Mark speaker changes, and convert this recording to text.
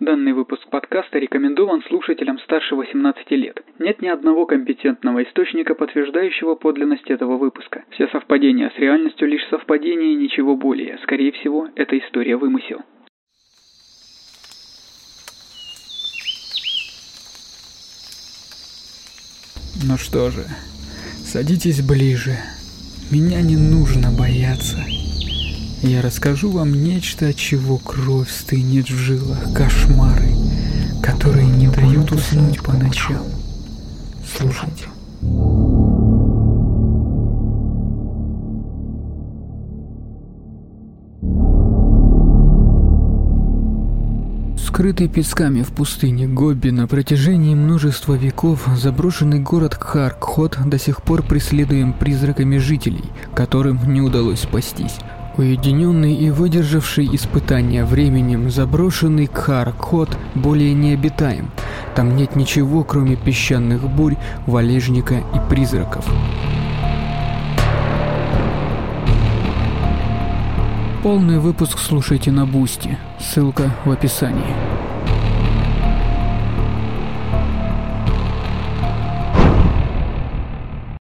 Speaker 1: Данный выпуск подкаста рекомендован слушателям старше 18 лет. Нет ни одного компетентного источника, подтверждающего подлинность этого выпуска. Все совпадения с реальностью лишь совпадения и ничего более. Скорее всего, эта история вымысел.
Speaker 2: Ну что же, садитесь ближе. Меня не нужно бояться. Я расскажу вам нечто, от чего кровь стынет в жилах, кошмары, которые не дают уснуть по ночам. Слушайте. Скрытый песками в пустыне Гоби на протяжении множества веков заброшенный город Кхаркхот до сих пор преследуем призраками жителей, которым не удалось спастись. Уединенный и выдержавший испытания временем заброшенный Кхаркхот более не обитаем. Там нет ничего, кроме песчаных бурь, валежника и призраков. Полный выпуск слушайте на Boosty. Ссылка в описании.